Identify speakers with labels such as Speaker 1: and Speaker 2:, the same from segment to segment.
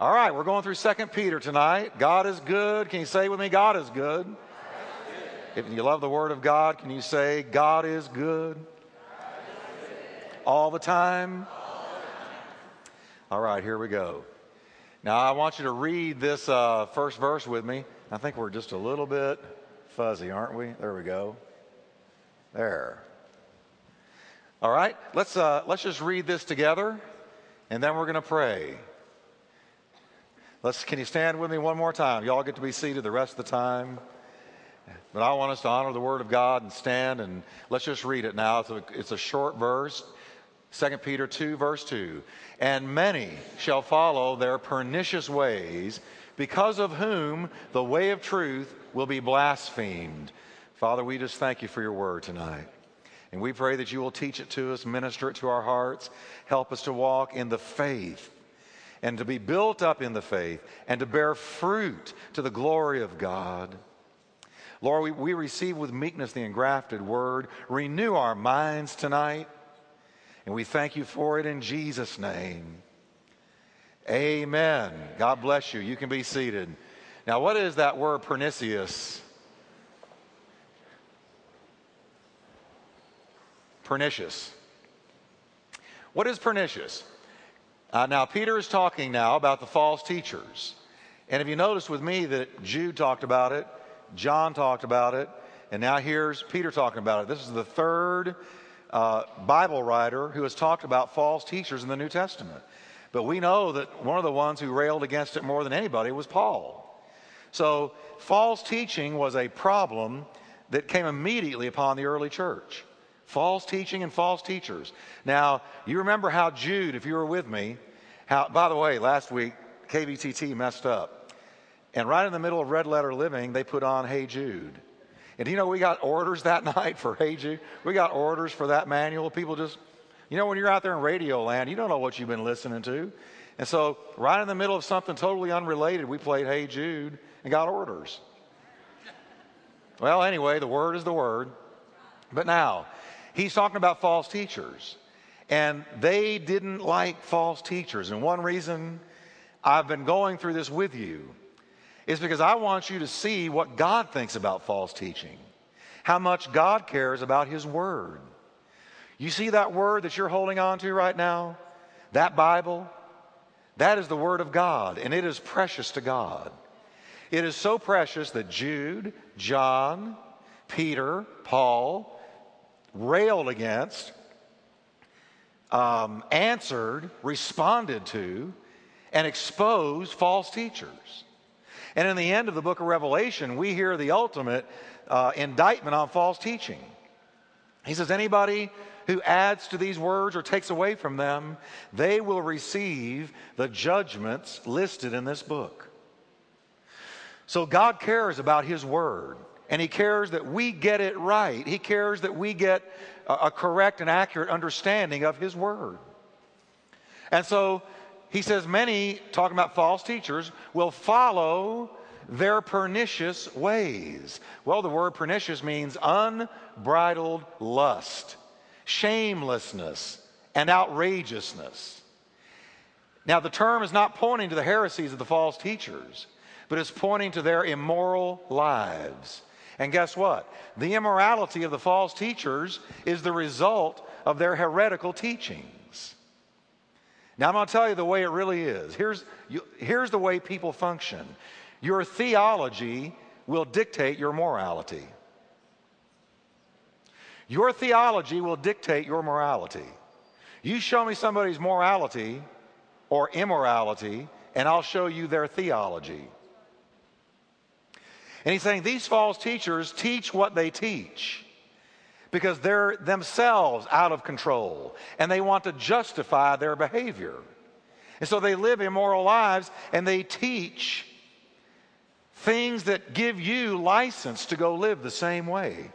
Speaker 1: All right, we're going through Second Peter tonight. God is good. Can you say with me, God is good? If you love the Word of God, can you say, God is good? All the time? All right, here we go. Now, I want you to read this uh, first verse with me. I think we're just a little bit fuzzy, aren't we? There we go. There. All right, let's, uh, let's just read this together, and then we're going to pray. Let's, can you stand with me one more time? Y'all get to be seated the rest of the time. But I want us to honor the Word of God and stand, and let's just read it now. It's a, it's a short verse. 2 Peter 2, verse 2. And many shall follow their pernicious ways, because of whom the way of truth will be blasphemed. Father, we just thank you for your word tonight. And we pray that you will teach it to us, minister it to our hearts, help us to walk in the faith and to be built up in the faith and to bear fruit to the glory of God. Lord, we, we receive with meekness the engrafted word. Renew our minds tonight. And we thank you for it in Jesus' name. Amen. God bless you. You can be seated. Now, what is that word pernicious? Pernicious. What is pernicious? Uh, now, Peter is talking now about the false teachers. And if you notice with me that Jude talked about it, John talked about it, and now here's Peter talking about it. This is the third uh, Bible writer who has talked about false teachers in the New Testament. But we know that one of the ones who railed against it more than anybody was Paul. So, false teaching was a problem that came immediately upon the early church. False teaching and false teachers. Now, you remember how Jude, if you were with me, how, by the way, last week, KVTT messed up. And right in the middle of Red Letter Living, they put on Hey Jude. And you know, we got orders that night for Hey Jude. We got orders for that manual. People just, you know, when you're out there in radio land, you don't know what you've been listening to. And so, right in the middle of something totally unrelated, we played Hey Jude and got orders. Well, anyway, the word is the word. But now, he's talking about false teachers. And they didn't like false teachers. And one reason I've been going through this with you is because I want you to see what God thinks about false teaching, how much God cares about His Word. You see that word that you're holding on to right now? That Bible? That is the Word of God, and it is precious to God. It is so precious that Jude, John, Peter, Paul, railed against, um, answered, responded to, and exposed false teachers. And in the end of the book of Revelation, we hear the ultimate uh, indictment on false teaching. He says, anybody who adds to these words or takes away from them, they will receive the judgments listed in this book. So God cares about His word and he cares that we get it right. He cares that we get a, a correct and accurate understanding of his word. And so he says, many, talking about false teachers, will follow their pernicious ways. Well, the word pernicious means unbridled lust, shamelessness, and outrageousness. Now, the term is not pointing to the heresies of the false teachers, but it's pointing to their immoral lives. And guess what? The immorality of the false teachers is the result of their heretical teachings. Now, I'm going to tell you the way it really is. Here's, you, here's the way people function your theology will dictate your morality. Your theology will dictate your morality. You show me somebody's morality or immorality, and I'll show you their theology. And he's saying these false teachers teach what they teach because they're themselves out of control and they want to justify their behavior. And so they live immoral lives and they teach things that give you license to go live the same way.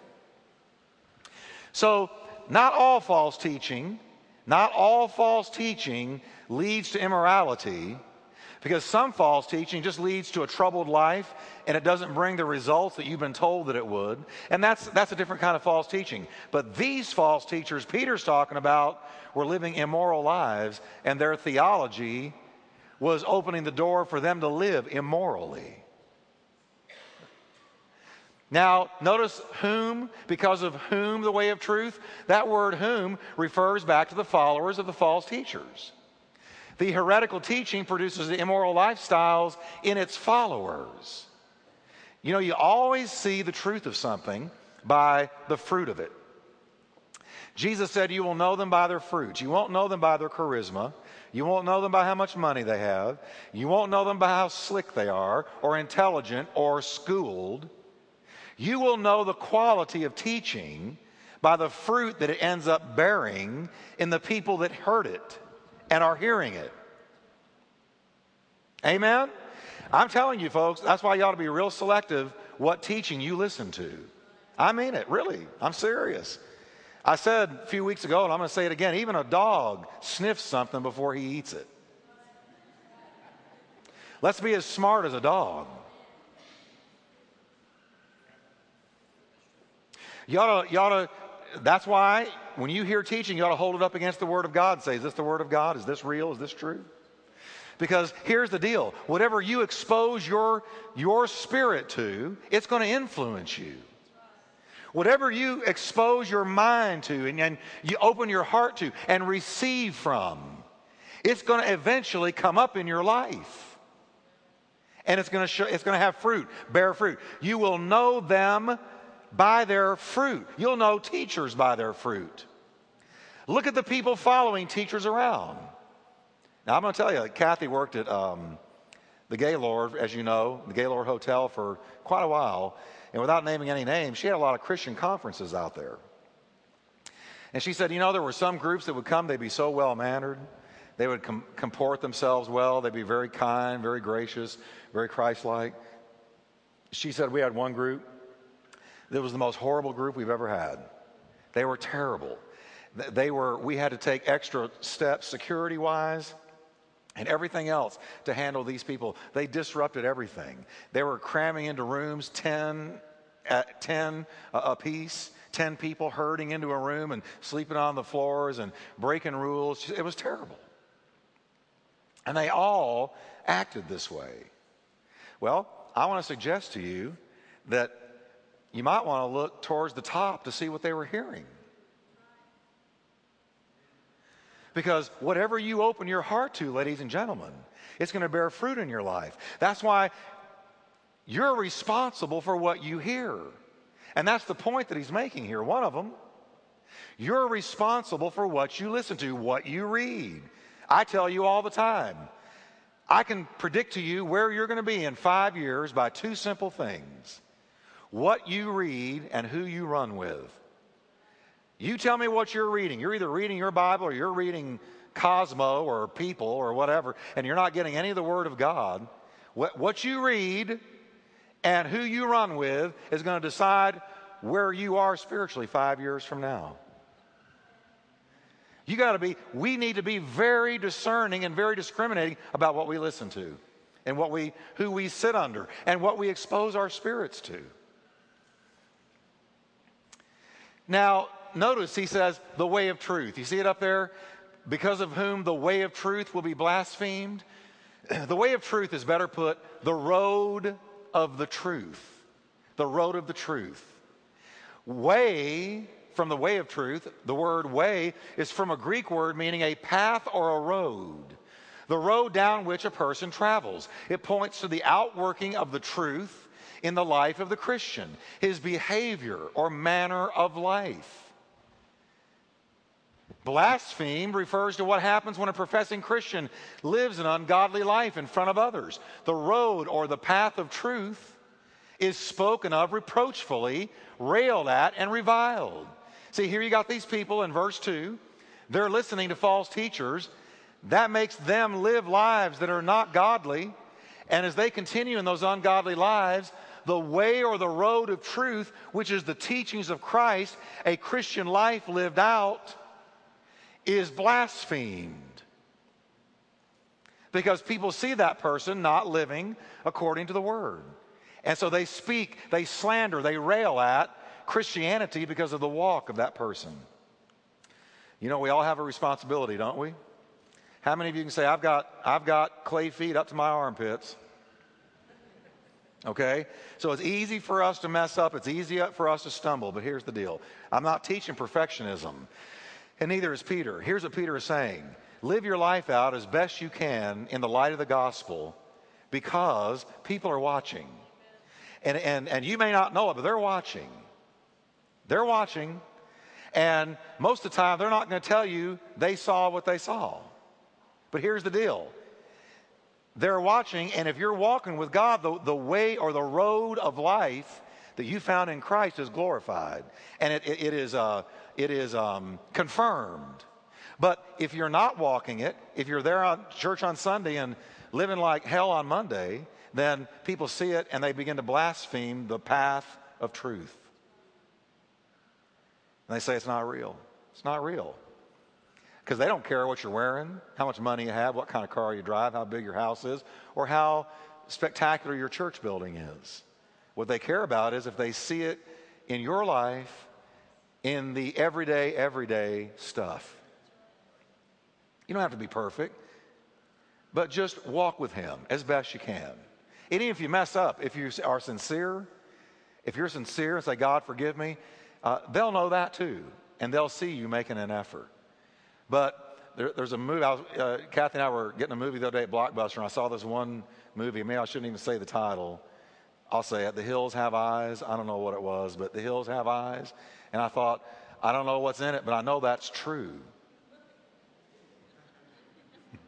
Speaker 1: So, not all false teaching, not all false teaching leads to immorality because some false teaching just leads to a troubled life and it doesn't bring the results that you've been told that it would. And that's, that's a different kind of false teaching. But these false teachers Peter's talking about were living immoral lives and their theology was opening the door for them to live immorally. Now, notice whom, because of whom the way of truth. That word whom refers back to the followers of the false teachers. The heretical teaching produces immoral lifestyles in its followers. You know, you always see the truth of something by the fruit of it. Jesus said, You will know them by their fruits. You won't know them by their charisma. You won't know them by how much money they have. You won't know them by how slick they are, or intelligent, or schooled. You will know the quality of teaching by the fruit that it ends up bearing in the people that heard it and are hearing it. Amen? I'm telling you, folks, that's why you ought to be real selective what teaching you listen to. I mean it, really. I'm serious. I said a few weeks ago, and I'm going to say it again even a dog sniffs something before he eats it. Let's be as smart as a dog. You ought to, you ought to, that's why when you hear teaching, you ought to hold it up against the Word of God. Say, is this the Word of God? Is this real? Is this true? Because here's the deal whatever you expose your, your spirit to, it's going to influence you. Whatever you expose your mind to and, and you open your heart to and receive from, it's going to eventually come up in your life and it's going to show, it's going to have fruit, bear fruit. You will know them by their fruit. You'll know teachers by their fruit. Look at the people following teachers around. Now, I'm going to tell you, Kathy worked at um, the Gaylord, as you know, the Gaylord Hotel for quite a while. And without naming any names, she had a lot of Christian conferences out there. And she said, you know, there were some groups that would come, they'd be so well mannered. They would com- comport themselves well. They'd be very kind, very gracious, very Christ like. She said, we had one group it was the most horrible group we've ever had. They were terrible. They were, we had to take extra steps security wise and everything else to handle these people. They disrupted everything. They were cramming into rooms 10 at 10 a piece, 10 people herding into a room and sleeping on the floors and breaking rules. It was terrible. And they all acted this way. Well, I want to suggest to you that you might want to look towards the top to see what they were hearing. Because whatever you open your heart to, ladies and gentlemen, it's going to bear fruit in your life. That's why you're responsible for what you hear. And that's the point that he's making here, one of them. You're responsible for what you listen to, what you read. I tell you all the time, I can predict to you where you're going to be in five years by two simple things what you read and who you run with. You tell me what you're reading. You're either reading your Bible or you're reading Cosmo or People or whatever, and you're not getting any of the Word of God. What, what you read and who you run with is going to decide where you are spiritually five years from now. You got to be, we need to be very discerning and very discriminating about what we listen to and what we, who we sit under and what we expose our spirits to. Now, notice he says, the way of truth. You see it up there? Because of whom the way of truth will be blasphemed. The way of truth is better put, the road of the truth. The road of the truth. Way, from the way of truth, the word way is from a Greek word meaning a path or a road. The road down which a person travels. It points to the outworking of the truth in the life of the Christian, his behavior or manner of life. Blaspheme refers to what happens when a professing Christian lives an ungodly life in front of others. The road or the path of truth is spoken of reproachfully, railed at, and reviled. See, here you got these people in verse 2. They're listening to false teachers. That makes them live lives that are not godly. And as they continue in those ungodly lives, the way or the road of truth, which is the teachings of Christ, a Christian life lived out, is blasphemed. Because people see that person not living according to the word. And so they speak, they slander, they rail at Christianity because of the walk of that person. You know, we all have a responsibility, don't we? How many of you can say, I've got, I've got clay feet up to my armpits? Okay? So it's easy for us to mess up, it's easy for us to stumble, but here's the deal I'm not teaching perfectionism, and neither is Peter. Here's what Peter is saying live your life out as best you can in the light of the gospel because people are watching. And, and, and you may not know it, but they're watching. They're watching. And most of the time, they're not going to tell you they saw what they saw. But here's the deal they're watching, and if you're walking with God, the, the way or the road of life that you found in Christ is glorified, and it, it, it is, uh, it is um, confirmed. But if you're not walking it, if you're there on church on Sunday and living like hell on Monday, then people see it and they begin to blaspheme the path of truth. And they say it's not real. It's not real because they don't care what you're wearing, how much money you have, what kind of car you drive, how big your house is, or how spectacular your church building is. What they care about is if they see it in your life in the everyday, everyday stuff. You don't have to be perfect, but just walk with Him as best you can. And even if you mess up, if you are sincere, if you're sincere and say, God, forgive me, uh, they'll know that too. And they'll see you making an effort. But there, there's a movie, was, uh, Kathy and I were getting a movie the other day at Blockbuster, and I saw this one movie. Maybe I shouldn't even say the title. I'll say it. The Hills Have Eyes. I don't know what it was, but The Hills Have Eyes. And I thought, I don't know what's in it, but I know that's true.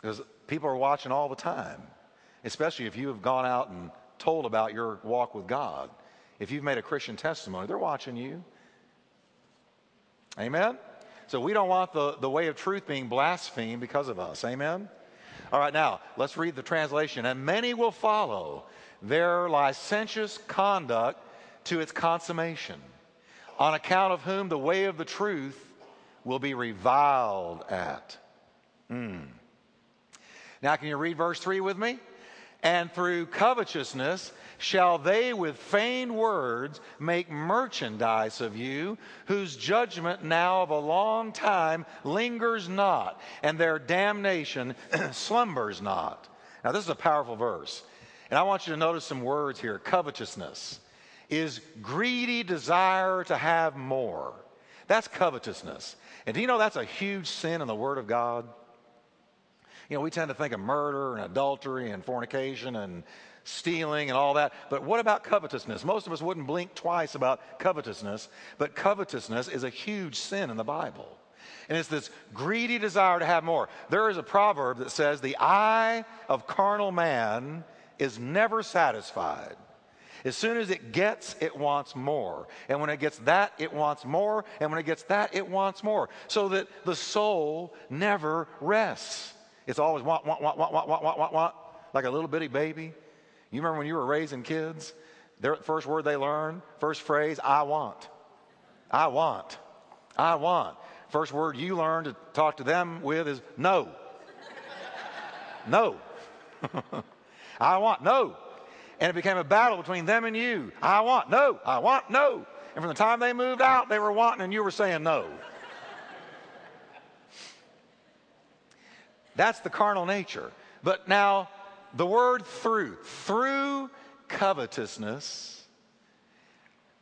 Speaker 1: Because people are watching all the time, especially if you have gone out and told about your walk with God. If you've made a Christian testimony, they're watching you. Amen? So we don't want the, the way of truth being blasphemed because of us. Amen? All right, now let's read the translation. And many will follow their licentious conduct to its consummation, on account of whom the way of the truth will be reviled at. Mm. Now, can you read verse 3 with me? And through covetousness, shall they with feigned words make merchandise of you, whose judgment now of a long time lingers not, and their damnation slumbers not. Now, this is a powerful verse. And I want you to notice some words here. Covetousness is greedy desire to have more. That's covetousness. And do you know that's a huge sin in the Word of God? You know, we tend to think of murder and adultery and fornication and stealing and all that. But what about covetousness? Most of us wouldn't blink twice about covetousness, but covetousness is a huge sin in the Bible. And it's this greedy desire to have more. There is a proverb that says, The eye of carnal man is never satisfied. As soon as it gets, it wants more. And when it gets that, it wants more. And when it gets that, it wants more. So that the soul never rests. It's always want, want, want, want, want, want, want, want, like a little bitty baby. You remember when you were raising kids? Their first word they learn, first phrase, I want. I want. I want. First word you learn to talk to them with is no. no. I want no. And it became a battle between them and you. I want no. I want no. And from the time they moved out, they were wanting and you were saying no. That's the carnal nature. But now the word through, through covetousness,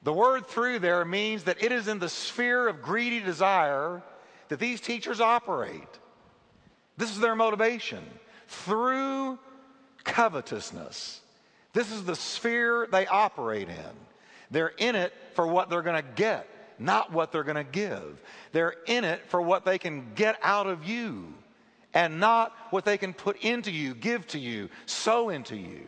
Speaker 1: the word through there means that it is in the sphere of greedy desire that these teachers operate. This is their motivation. Through covetousness. This is the sphere they operate in. They're in it for what they're going to get, not what they're going to give. They're in it for what they can get out of you and not what they can put into you, give to you, sow into you.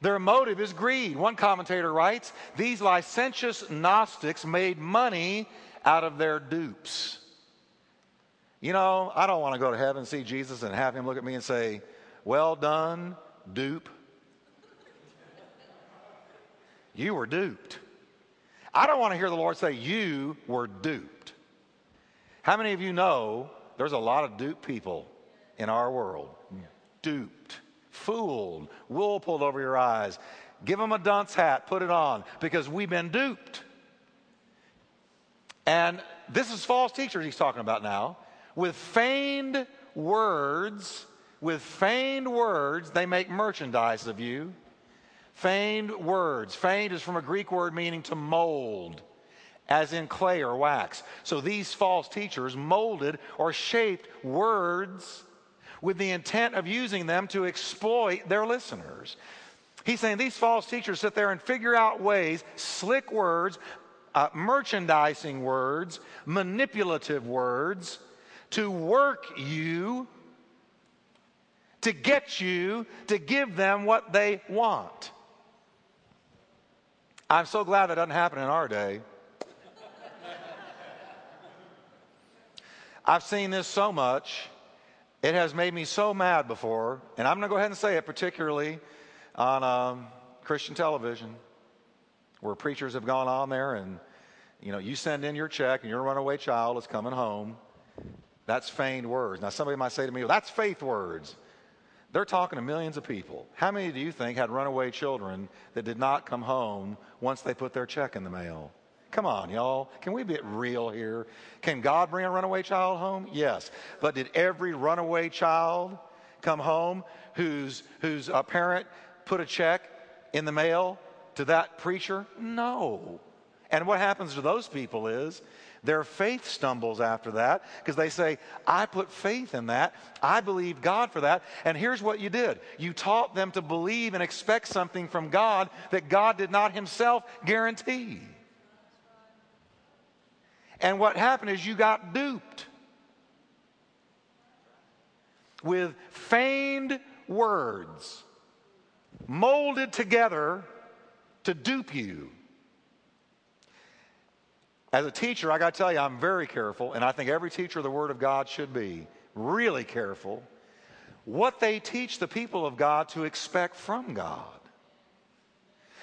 Speaker 1: Their motive is greed. One commentator writes These licentious Gnostics made money out of their dupes. You know, I don't want to go to heaven and see Jesus and have him look at me and say, Well done, dupe. You were duped. I don't want to hear the Lord say, You were duped. How many of you know there's a lot of duped people in our world? Duped, fooled, wool pulled over your eyes. Give them a dunce hat, put it on, because we've been duped. And this is false teachers he's talking about now. With feigned words, with feigned words, they make merchandise of you. Feigned words. Feigned is from a Greek word meaning to mold, as in clay or wax. So these false teachers molded or shaped words with the intent of using them to exploit their listeners. He's saying these false teachers sit there and figure out ways, slick words, uh, merchandising words, manipulative words, to work you, to get you to give them what they want. I'm so glad that doesn't happen in our day. I've seen this so much. It has made me so mad before, and I'm going to go ahead and say it, particularly on um, Christian television, where preachers have gone on there and, you know, you send in your check and your runaway child is coming home. That's feigned words. Now, somebody might say to me, well, that's faith words. They're talking to millions of people. How many do you think had runaway children that did not come home once they put their check in the mail? Come on, y'all. Can we be real here? Can God bring a runaway child home? Yes. But did every runaway child come home whose, whose a parent put a check in the mail to that preacher? No. And what happens to those people is their faith stumbles after that because they say, I put faith in that. I believe God for that. And here's what you did you taught them to believe and expect something from God that God did not Himself guarantee. And what happened is you got duped with feigned words molded together to dupe you. As a teacher, I got to tell you, I'm very careful, and I think every teacher of the Word of God should be really careful what they teach the people of God to expect from God.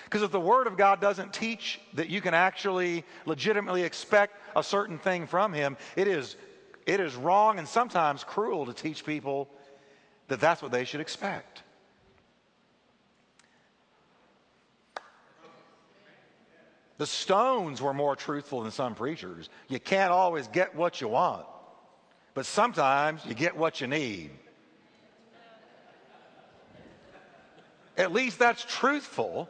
Speaker 1: Because if the Word of God doesn't teach that you can actually legitimately expect a certain thing from Him, it is, it is wrong and sometimes cruel to teach people that that's what they should expect. The stones were more truthful than some preachers. You can't always get what you want, but sometimes you get what you need. At least that's truthful.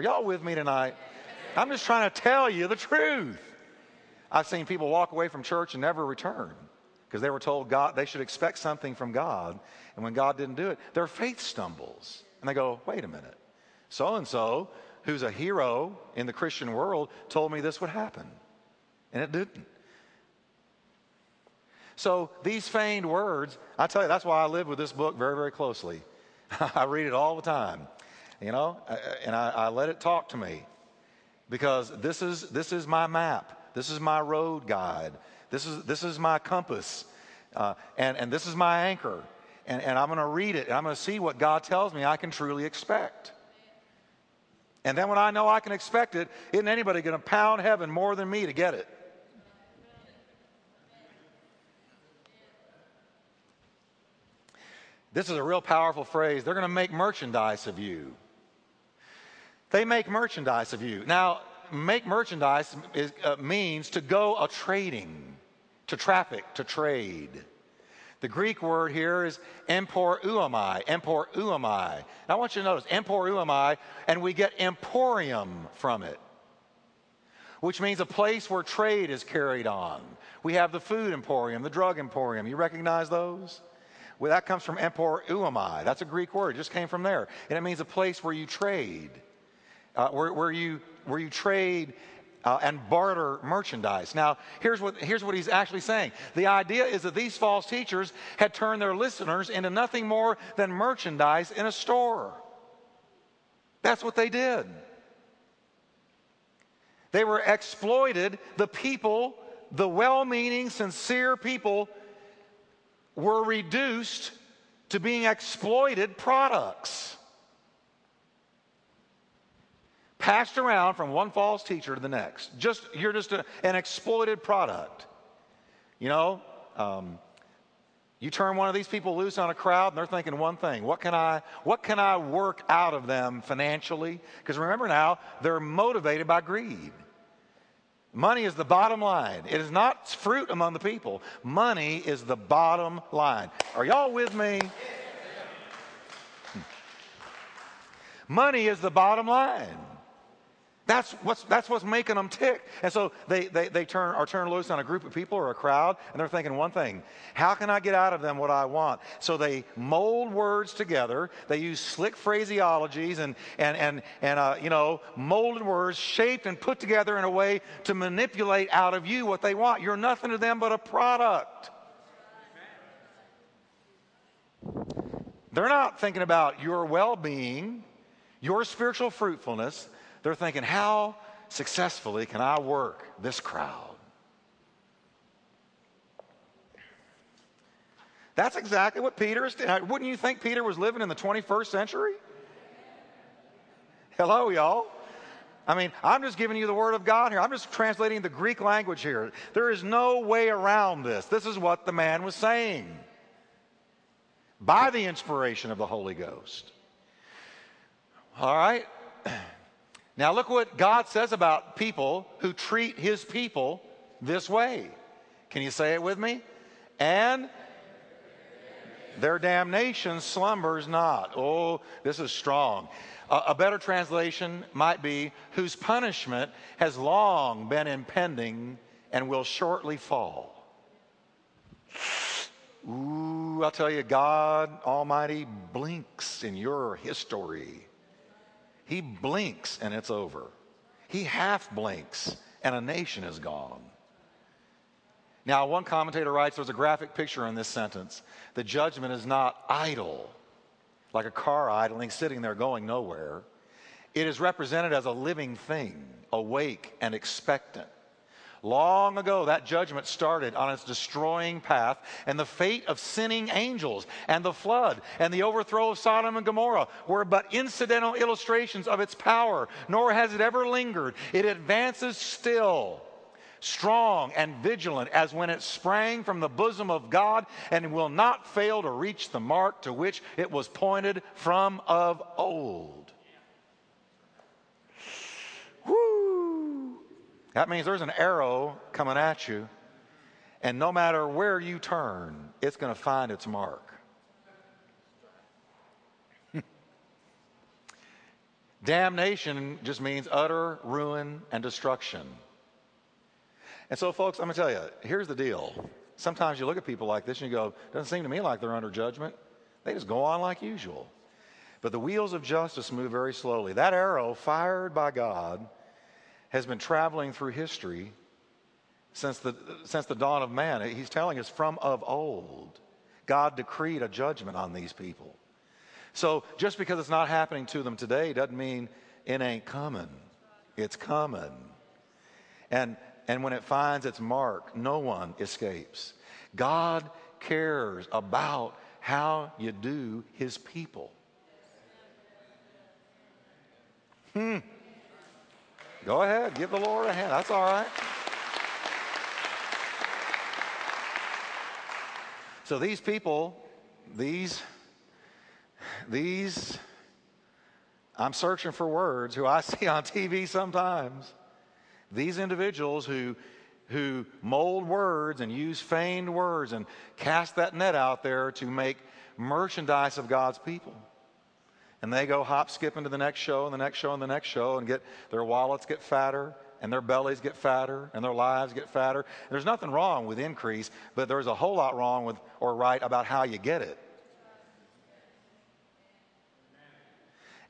Speaker 1: Are y'all with me tonight? I'm just trying to tell you the truth. I've seen people walk away from church and never return because they were told God they should expect something from God, and when God didn't do it, their faith stumbles. And they go, "Wait a minute so and so, who's a hero in the Christian world, told me this would happen. And it didn't. So these feigned words, I tell you, that's why I live with this book very, very closely. I read it all the time, you know, and I, I let it talk to me because this is, this is my map. This is my road guide. This is, this is my compass. Uh, and, and this is my anchor. And, and I'm going to read it and I'm going to see what God tells me I can truly expect. And then when I know I can expect it, isn't anybody going to pound heaven more than me to get it? This is a real powerful phrase. They're going to make merchandise of you. They make merchandise of you. Now, make merchandise is, uh, means to go a trading, to traffic, to trade. The Greek word here is emporuomai. Now I want you to notice emporuomai, and we get emporium from it, which means a place where trade is carried on. We have the food emporium, the drug emporium. You recognize those? Well, that comes from emporuomai. That's a Greek word. It just came from there. And it means a place where you trade, uh, where, where, you, where you trade uh, and barter merchandise. Now, here's what, here's what he's actually saying. The idea is that these false teachers had turned their listeners into nothing more than merchandise in a store. That's what they did. They were exploited. The people, the well meaning, sincere people, were reduced to being exploited products passed around from one false teacher to the next. Just you're just a, an exploited product. You know, um, you turn one of these people loose on a crowd, and they're thinking one thing: what can I, what can I work out of them financially? Because remember now, they're motivated by greed. Money is the bottom line. It is not fruit among the people. Money is the bottom line. Are y'all with me? Hmm. Money is the bottom line. That's what's, that's what's making them tick. And so they, they, they turn, are turned loose on a group of people or a crowd, and they're thinking one thing how can I get out of them what I want? So they mold words together. They use slick phraseologies and, and, and, and uh, you know, molded words shaped and put together in a way to manipulate out of you what they want. You're nothing to them but a product. They're not thinking about your well being, your spiritual fruitfulness. They're thinking, how successfully can I work this crowd? That's exactly what Peter is doing. Wouldn't you think Peter was living in the 21st century? Hello, y'all. I mean, I'm just giving you the word of God here. I'm just translating the Greek language here. There is no way around this. This is what the man was saying by the inspiration of the Holy Ghost. All right? Now, look what God says about people who treat his people this way. Can you say it with me? And their damnation slumbers not. Oh, this is strong. A, a, better translation might be whose punishment has long been impending and will shortly fall. Ooh, I'll tell you, God Almighty blinks in your history. He blinks and it's over. He half blinks and a nation is gone. Now, one commentator writes there's a graphic picture in this sentence. The judgment is not idle, like a car idling, sitting there going nowhere. It is represented as a living thing, awake and expectant. Long ago, that judgment started on its destroying path, and the fate of sinning angels, and the flood, and the overthrow of Sodom and Gomorrah were but incidental illustrations of its power, nor has it ever lingered. It advances still, strong and vigilant as when it sprang from the bosom of God, and will not fail to reach the mark to which it was pointed from of old. That means there's an arrow coming at you, and no matter where you turn, it's going to find its mark. Damnation just means utter ruin and destruction. And so, folks, I'm going to tell you here's the deal. Sometimes you look at people like this and you go, doesn't seem to me like they're under judgment. They just go on like usual. But the wheels of justice move very slowly. That arrow fired by God has been traveling through history since the, since the dawn of man. He's telling us from of old, God decreed a judgment on these people. So just because it's not happening to them today doesn't mean it ain't coming. It's coming. And, and when it finds its mark, no one escapes. God cares about how you do his people. Hmm. Go ahead, give the Lord a hand. That's all right. So these people, these, these, I'm searching for words who I see on TV sometimes. These individuals who who mold words and use feigned words and cast that net out there to make merchandise of God's people and they go hop skipping to the next show and the next show and the next show and get their wallets get fatter and their bellies get fatter and their lives get fatter. There's nothing wrong with increase, but there's a whole lot wrong with or right about how you get it.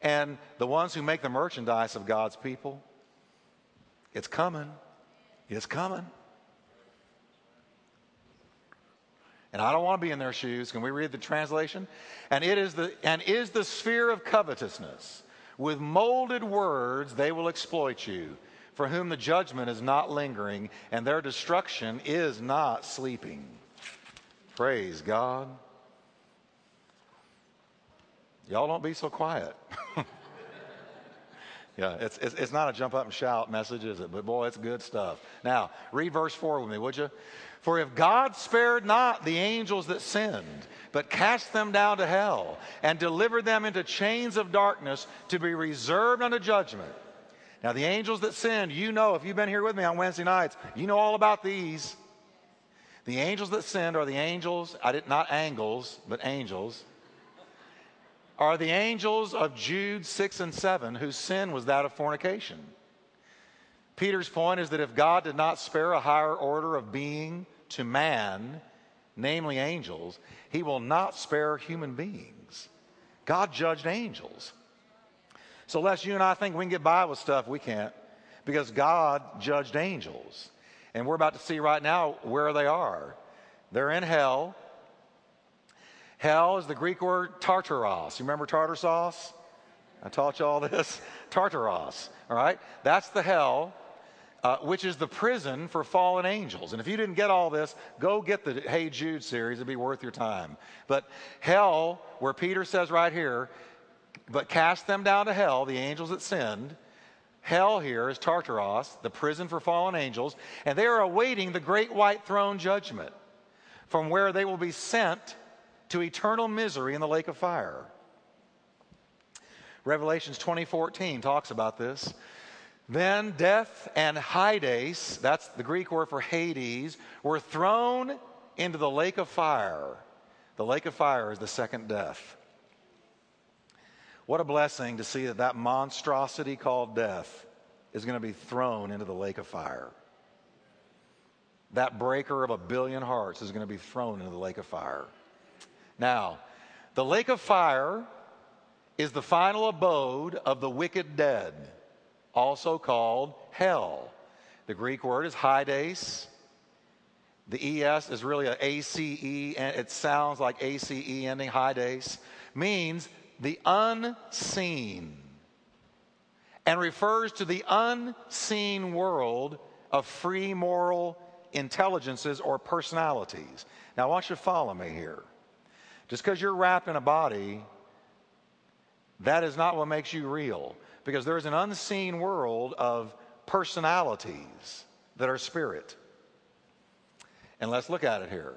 Speaker 1: And the ones who make the merchandise of God's people, it's coming. It's coming. And I don't want to be in their shoes. Can we read the translation? And it is the and is the sphere of covetousness. With molded words they will exploit you, for whom the judgment is not lingering, and their destruction is not sleeping. Praise God. Y'all don't be so quiet. yeah, it's, it's, it's not a jump up and shout message, is it? But boy, it's good stuff. Now, read verse 4 with me, would you? For if God spared not the angels that sinned, but cast them down to hell and delivered them into chains of darkness to be reserved unto judgment, Now, the angels that sinned, you know, if you've been here with me on Wednesday nights, you know all about these. The angels that sinned are the angels, I did not angles, but angels, are the angels of Jude 6 and 7, whose sin was that of fornication. Peter's point is that if God did not spare a higher order of being to man, namely angels, he will not spare human beings. God judged angels. So, lest you and I think we can get by with stuff, we can't, because God judged angels. And we're about to see right now where they are. They're in hell. Hell is the Greek word tartaros. You remember tartar sauce? I taught you all this. Tartaros, all right? That's the hell uh, which is the prison for fallen angels. And if you didn't get all this, go get the Hey Jude series. It'd be worth your time. But hell, where Peter says right here, but cast them down to hell, the angels that sinned. Hell here is Tartaros, the prison for fallen angels, and they are awaiting the great white throne judgment, from where they will be sent to eternal misery in the lake of fire. Revelations 20:14 talks about this. Then death and Hades, that's the Greek word for Hades, were thrown into the lake of fire. The lake of fire is the second death. What a blessing to see that that monstrosity called death is going to be thrown into the lake of fire. That breaker of a billion hearts is going to be thrown into the lake of fire. Now, the lake of fire is the final abode of the wicked dead also called hell. The Greek word is Hades. The ES is really a ACE, and it sounds like ACE ending, Hades, means the unseen, and refers to the unseen world of free moral intelligences or personalities. Now, I want you to follow me here. Just because you're wrapped in a body, that is not what makes you real because there is an unseen world of personalities that are spirit. And let's look at it here.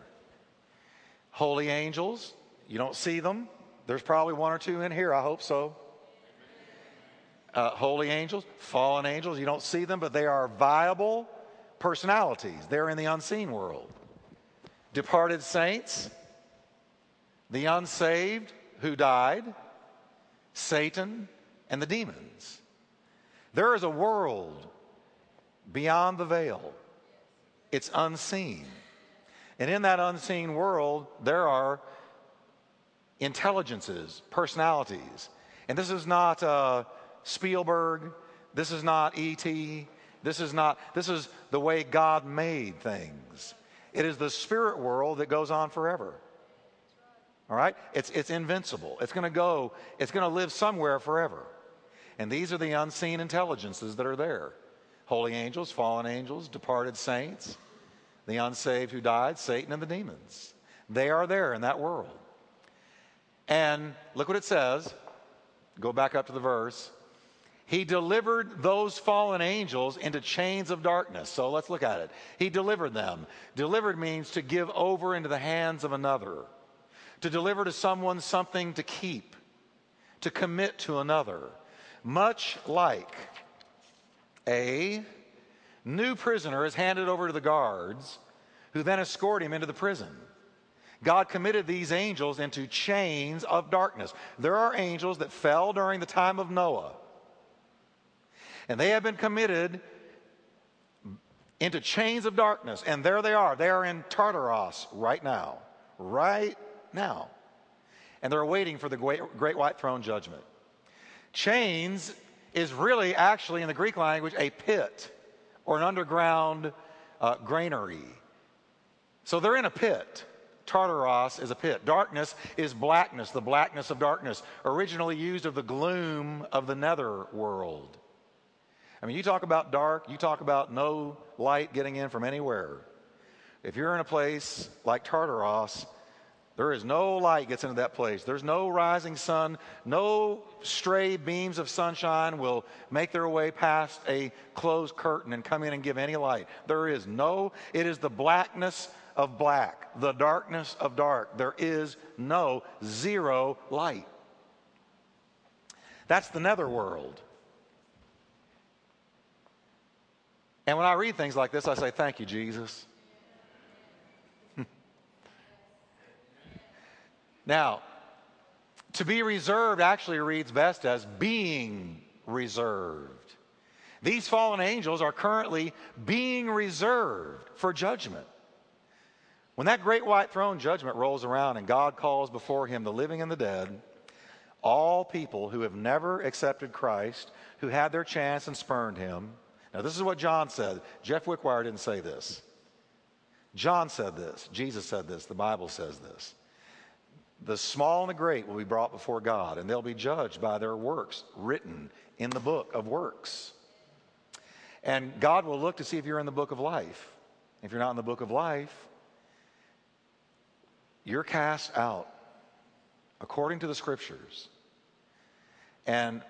Speaker 1: Holy angels, you don't see them. There's probably one or two in here, I hope so. Uh, holy angels, fallen angels, you don't see them, but they are viable personalities. They're in the unseen world. Departed saints, the unsaved who died, Satan, and the demons. There is a world beyond the veil, it's unseen. And in that unseen world, there are intelligences, personalities. And this is not uh, Spielberg, this is not E.T., this is not, this is the way God made things. It is the spirit world that goes on forever. All right? It's, it's invincible. It's going to go, it's going to live somewhere forever. And these are the unseen intelligences that are there holy angels, fallen angels, departed saints, the unsaved who died, Satan, and the demons. They are there in that world. And look what it says. Go back up to the verse. He delivered those fallen angels into chains of darkness. So let's look at it. He delivered them. Delivered means to give over into the hands of another, to deliver to someone something to keep, to commit to another much like a new prisoner is handed over to the guards who then escort him into the prison. God committed these angels into chains of darkness. There are angels that fell during the time of Noah, and they have been committed into chains of darkness, and there they are. They are in Tartarus right now. Right now. And they're waiting for the great, great white throne judgment. Chains is really actually in the Greek language a pit or an underground uh, granary. So they're in a pit. Tartaros is a pit. Darkness is blackness, the blackness of darkness, originally used of the gloom of the nether world. I mean, you talk about dark, you talk about no light getting in from anywhere. If you're in a place like Tartaros, there is no light gets into that place. There's no rising sun. No stray beams of sunshine will make their way past a closed curtain and come in and give any light. There is no, it is the blackness of black, the darkness of dark. There is no zero light. That's the netherworld. And when I read things like this, I say, Thank you, Jesus. Now, to be reserved actually reads best as being reserved. These fallen angels are currently being reserved for judgment. When that great white throne judgment rolls around and God calls before him the living and the dead, all people who have never accepted Christ, who had their chance and spurned him. Now, this is what John said. Jeff Wickwire didn't say this. John said this. Jesus said this. The Bible says this. The small and the great will be brought before God, and they'll be judged by their works written in the book of works. And God will look to see if you're in the book of life. If you're not in the book of life, you're cast out according to the scriptures. And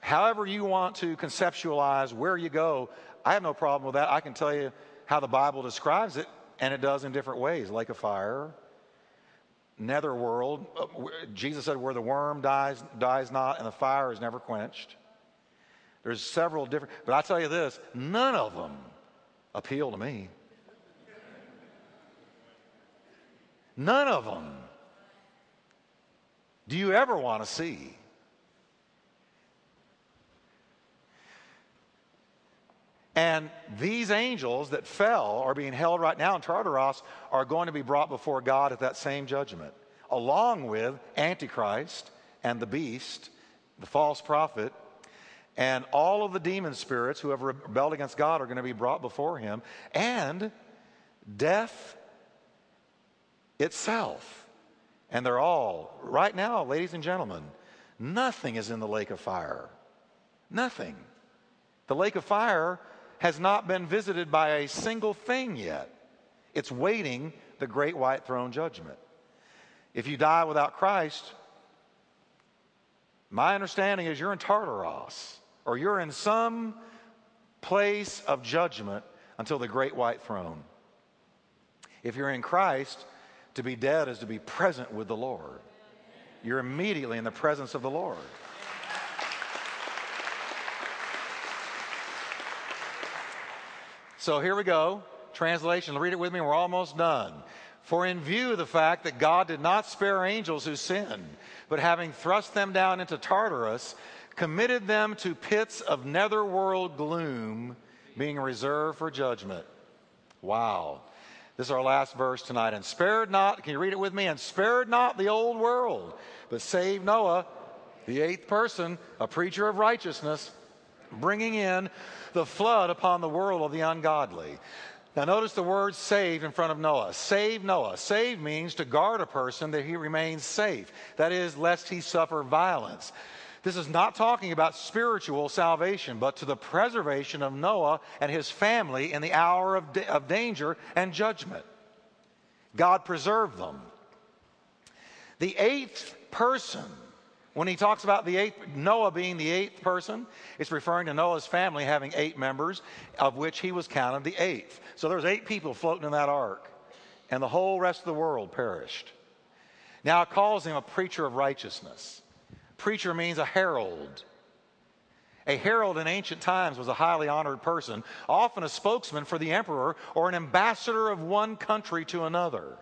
Speaker 1: however you want to conceptualize where you go, I have no problem with that. I can tell you how the Bible describes it, and it does in different ways lake of fire, netherworld. Uh, Jesus said, where the worm dies, dies not, and the fire is never quenched. There's several different, but I tell you this none of them appeal to me. None of them do you ever want to see. And these angels that fell are being held right now in Tartarus are going to be brought before God at that same judgment, along with Antichrist and the beast, the false prophet, and all of the demon spirits who have rebelled against God are going to be brought before him, and death itself. And they're all, right now, ladies and gentlemen, nothing is in the lake of fire. Nothing. The lake of fire has not been visited by a single thing yet. It's waiting the great white throne judgment. If you die without Christ, my understanding is you're in Tartarus or you're in some place of judgment until the great white throne. If you're in Christ, to be dead is to be present with the Lord. You're immediately in the presence of the Lord. So here we go. Translation. Read it with me. We're almost done. For in view of the fact that God did not spare angels who sinned, but having thrust them down into Tartarus, committed them to pits of netherworld gloom, being reserved for judgment. Wow. This is our last verse tonight. And spared not, can you read it with me? And spared not the old world, but saved Noah, the eighth person, a preacher of righteousness, bringing in the flood upon the world of the ungodly. Now, notice the word save in front of Noah. Save Noah. Save means to guard a person that he remains safe. That is, lest he suffer violence. This is not talking about spiritual salvation, but to the preservation of Noah and his family in the hour of, da- of danger and judgment. God preserved them. The eighth person, when he talks about the eighth, Noah being the eighth person, it's referring to Noah's family having eight members, of which he was counted the eighth. So there's eight people floating in that ark, and the whole rest of the world perished. Now it calls him a preacher of righteousness. Preacher means a herald. A herald in ancient times was a highly honored person, often a spokesman for the emperor or an ambassador of one country to another.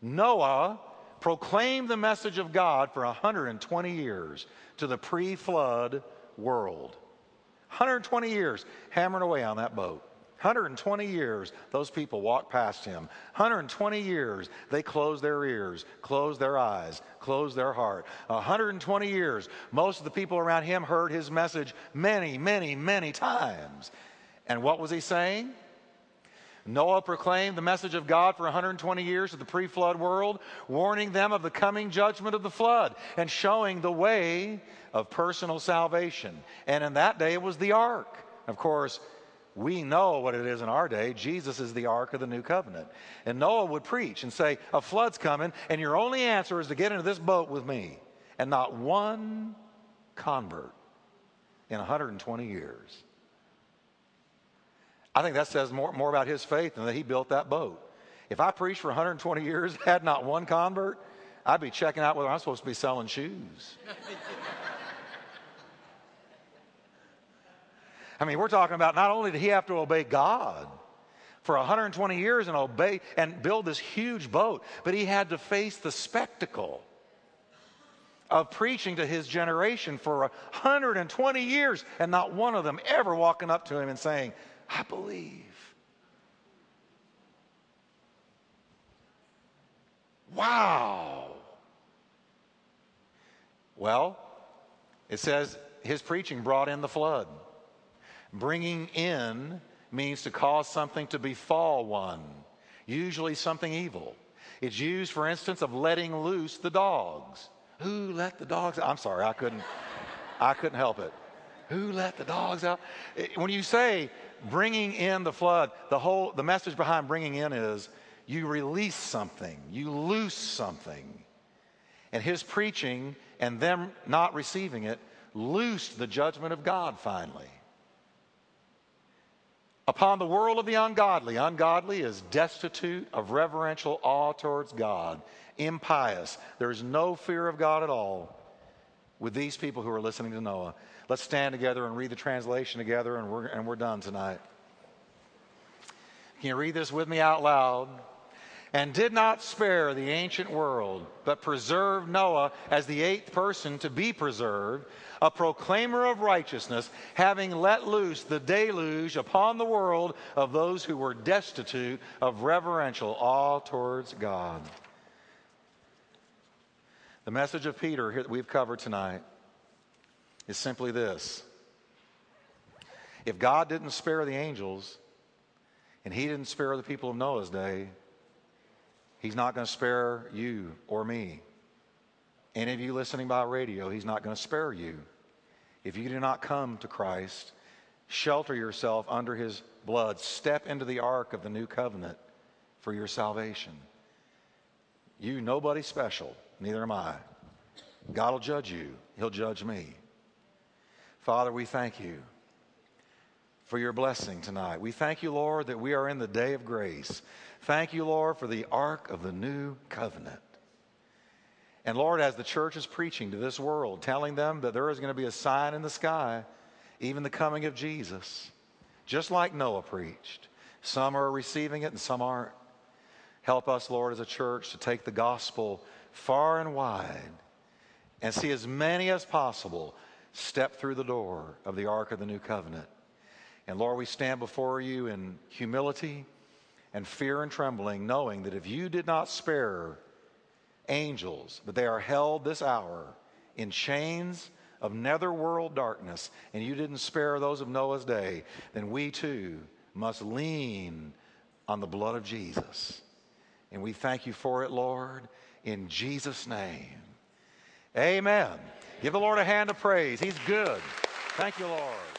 Speaker 1: Noah proclaimed the message of God for 120 years to the pre flood world. 120 years hammering away on that boat. 120 years, those people walked past him. 120 years, they closed their ears, closed their eyes, closed their heart. 120 years, most of the people around him heard his message many, many, many times. And what was he saying? Noah proclaimed the message of God for 120 years to the pre flood world, warning them of the coming judgment of the flood and showing the way of personal salvation. And in that day, it was the ark. Of course, we know what it is in our day. Jesus is the ark of the new covenant. And Noah would preach and say, A flood's coming, and your only answer is to get into this boat with me. And not one convert in 120 years. I think that says more, more about his faith than that he built that boat. If I preached for 120 years, had not one convert, I'd be checking out whether I'm supposed to be selling shoes. I mean, we're talking about not only did he have to obey God for 120 years and obey and build this huge boat, but he had to face the spectacle of preaching to his generation for 120 years and not one of them ever walking up to him and saying, I believe. Wow. Well, it says his preaching brought in the flood. Bringing in means to cause something to befall one, usually something evil. It's used, for instance, of letting loose the dogs. Who let the dogs out? I'm sorry, I couldn't, I couldn't help it. Who let the dogs out? When you say bringing in the flood, the whole, the message behind bringing in is you release something, you loose something. And his preaching and them not receiving it loosed the judgment of God finally. Upon the world of the ungodly, ungodly is destitute of reverential awe towards God, impious. There is no fear of God at all with these people who are listening to Noah. Let's stand together and read the translation together, and we're, and we're done tonight. Can you read this with me out loud? and did not spare the ancient world, but preserved Noah as the eighth person to be preserved, a proclaimer of righteousness, having let loose the deluge upon the world of those who were destitute of reverential awe towards God. The message of Peter that we've covered tonight is simply this. If God didn't spare the angels, and he didn't spare the people of Noah's day, He's not going to spare you or me. Any of you listening by radio, He's not going to spare you. If you do not come to Christ, shelter yourself under His blood, step into the ark of the new covenant for your salvation. You, nobody special, neither am I. God will judge you, He'll judge me. Father, we thank you for your blessing tonight. We thank you, Lord, that we are in the day of grace. Thank you, Lord, for the ark of the new covenant. And Lord, as the church is preaching to this world, telling them that there is going to be a sign in the sky, even the coming of Jesus, just like Noah preached. Some are receiving it and some aren't. Help us, Lord, as a church to take the gospel far and wide and see as many as possible step through the door of the ark of the new covenant. And Lord, we stand before you in humility and fear and trembling, knowing that if you did not spare angels, but they are held this hour in chains of netherworld darkness, and you didn't spare those of Noah's day, then we too must lean on the blood of Jesus. And we thank you for it, Lord, in Jesus' name. Amen. Give the Lord a hand of praise. He's good. Thank you, Lord.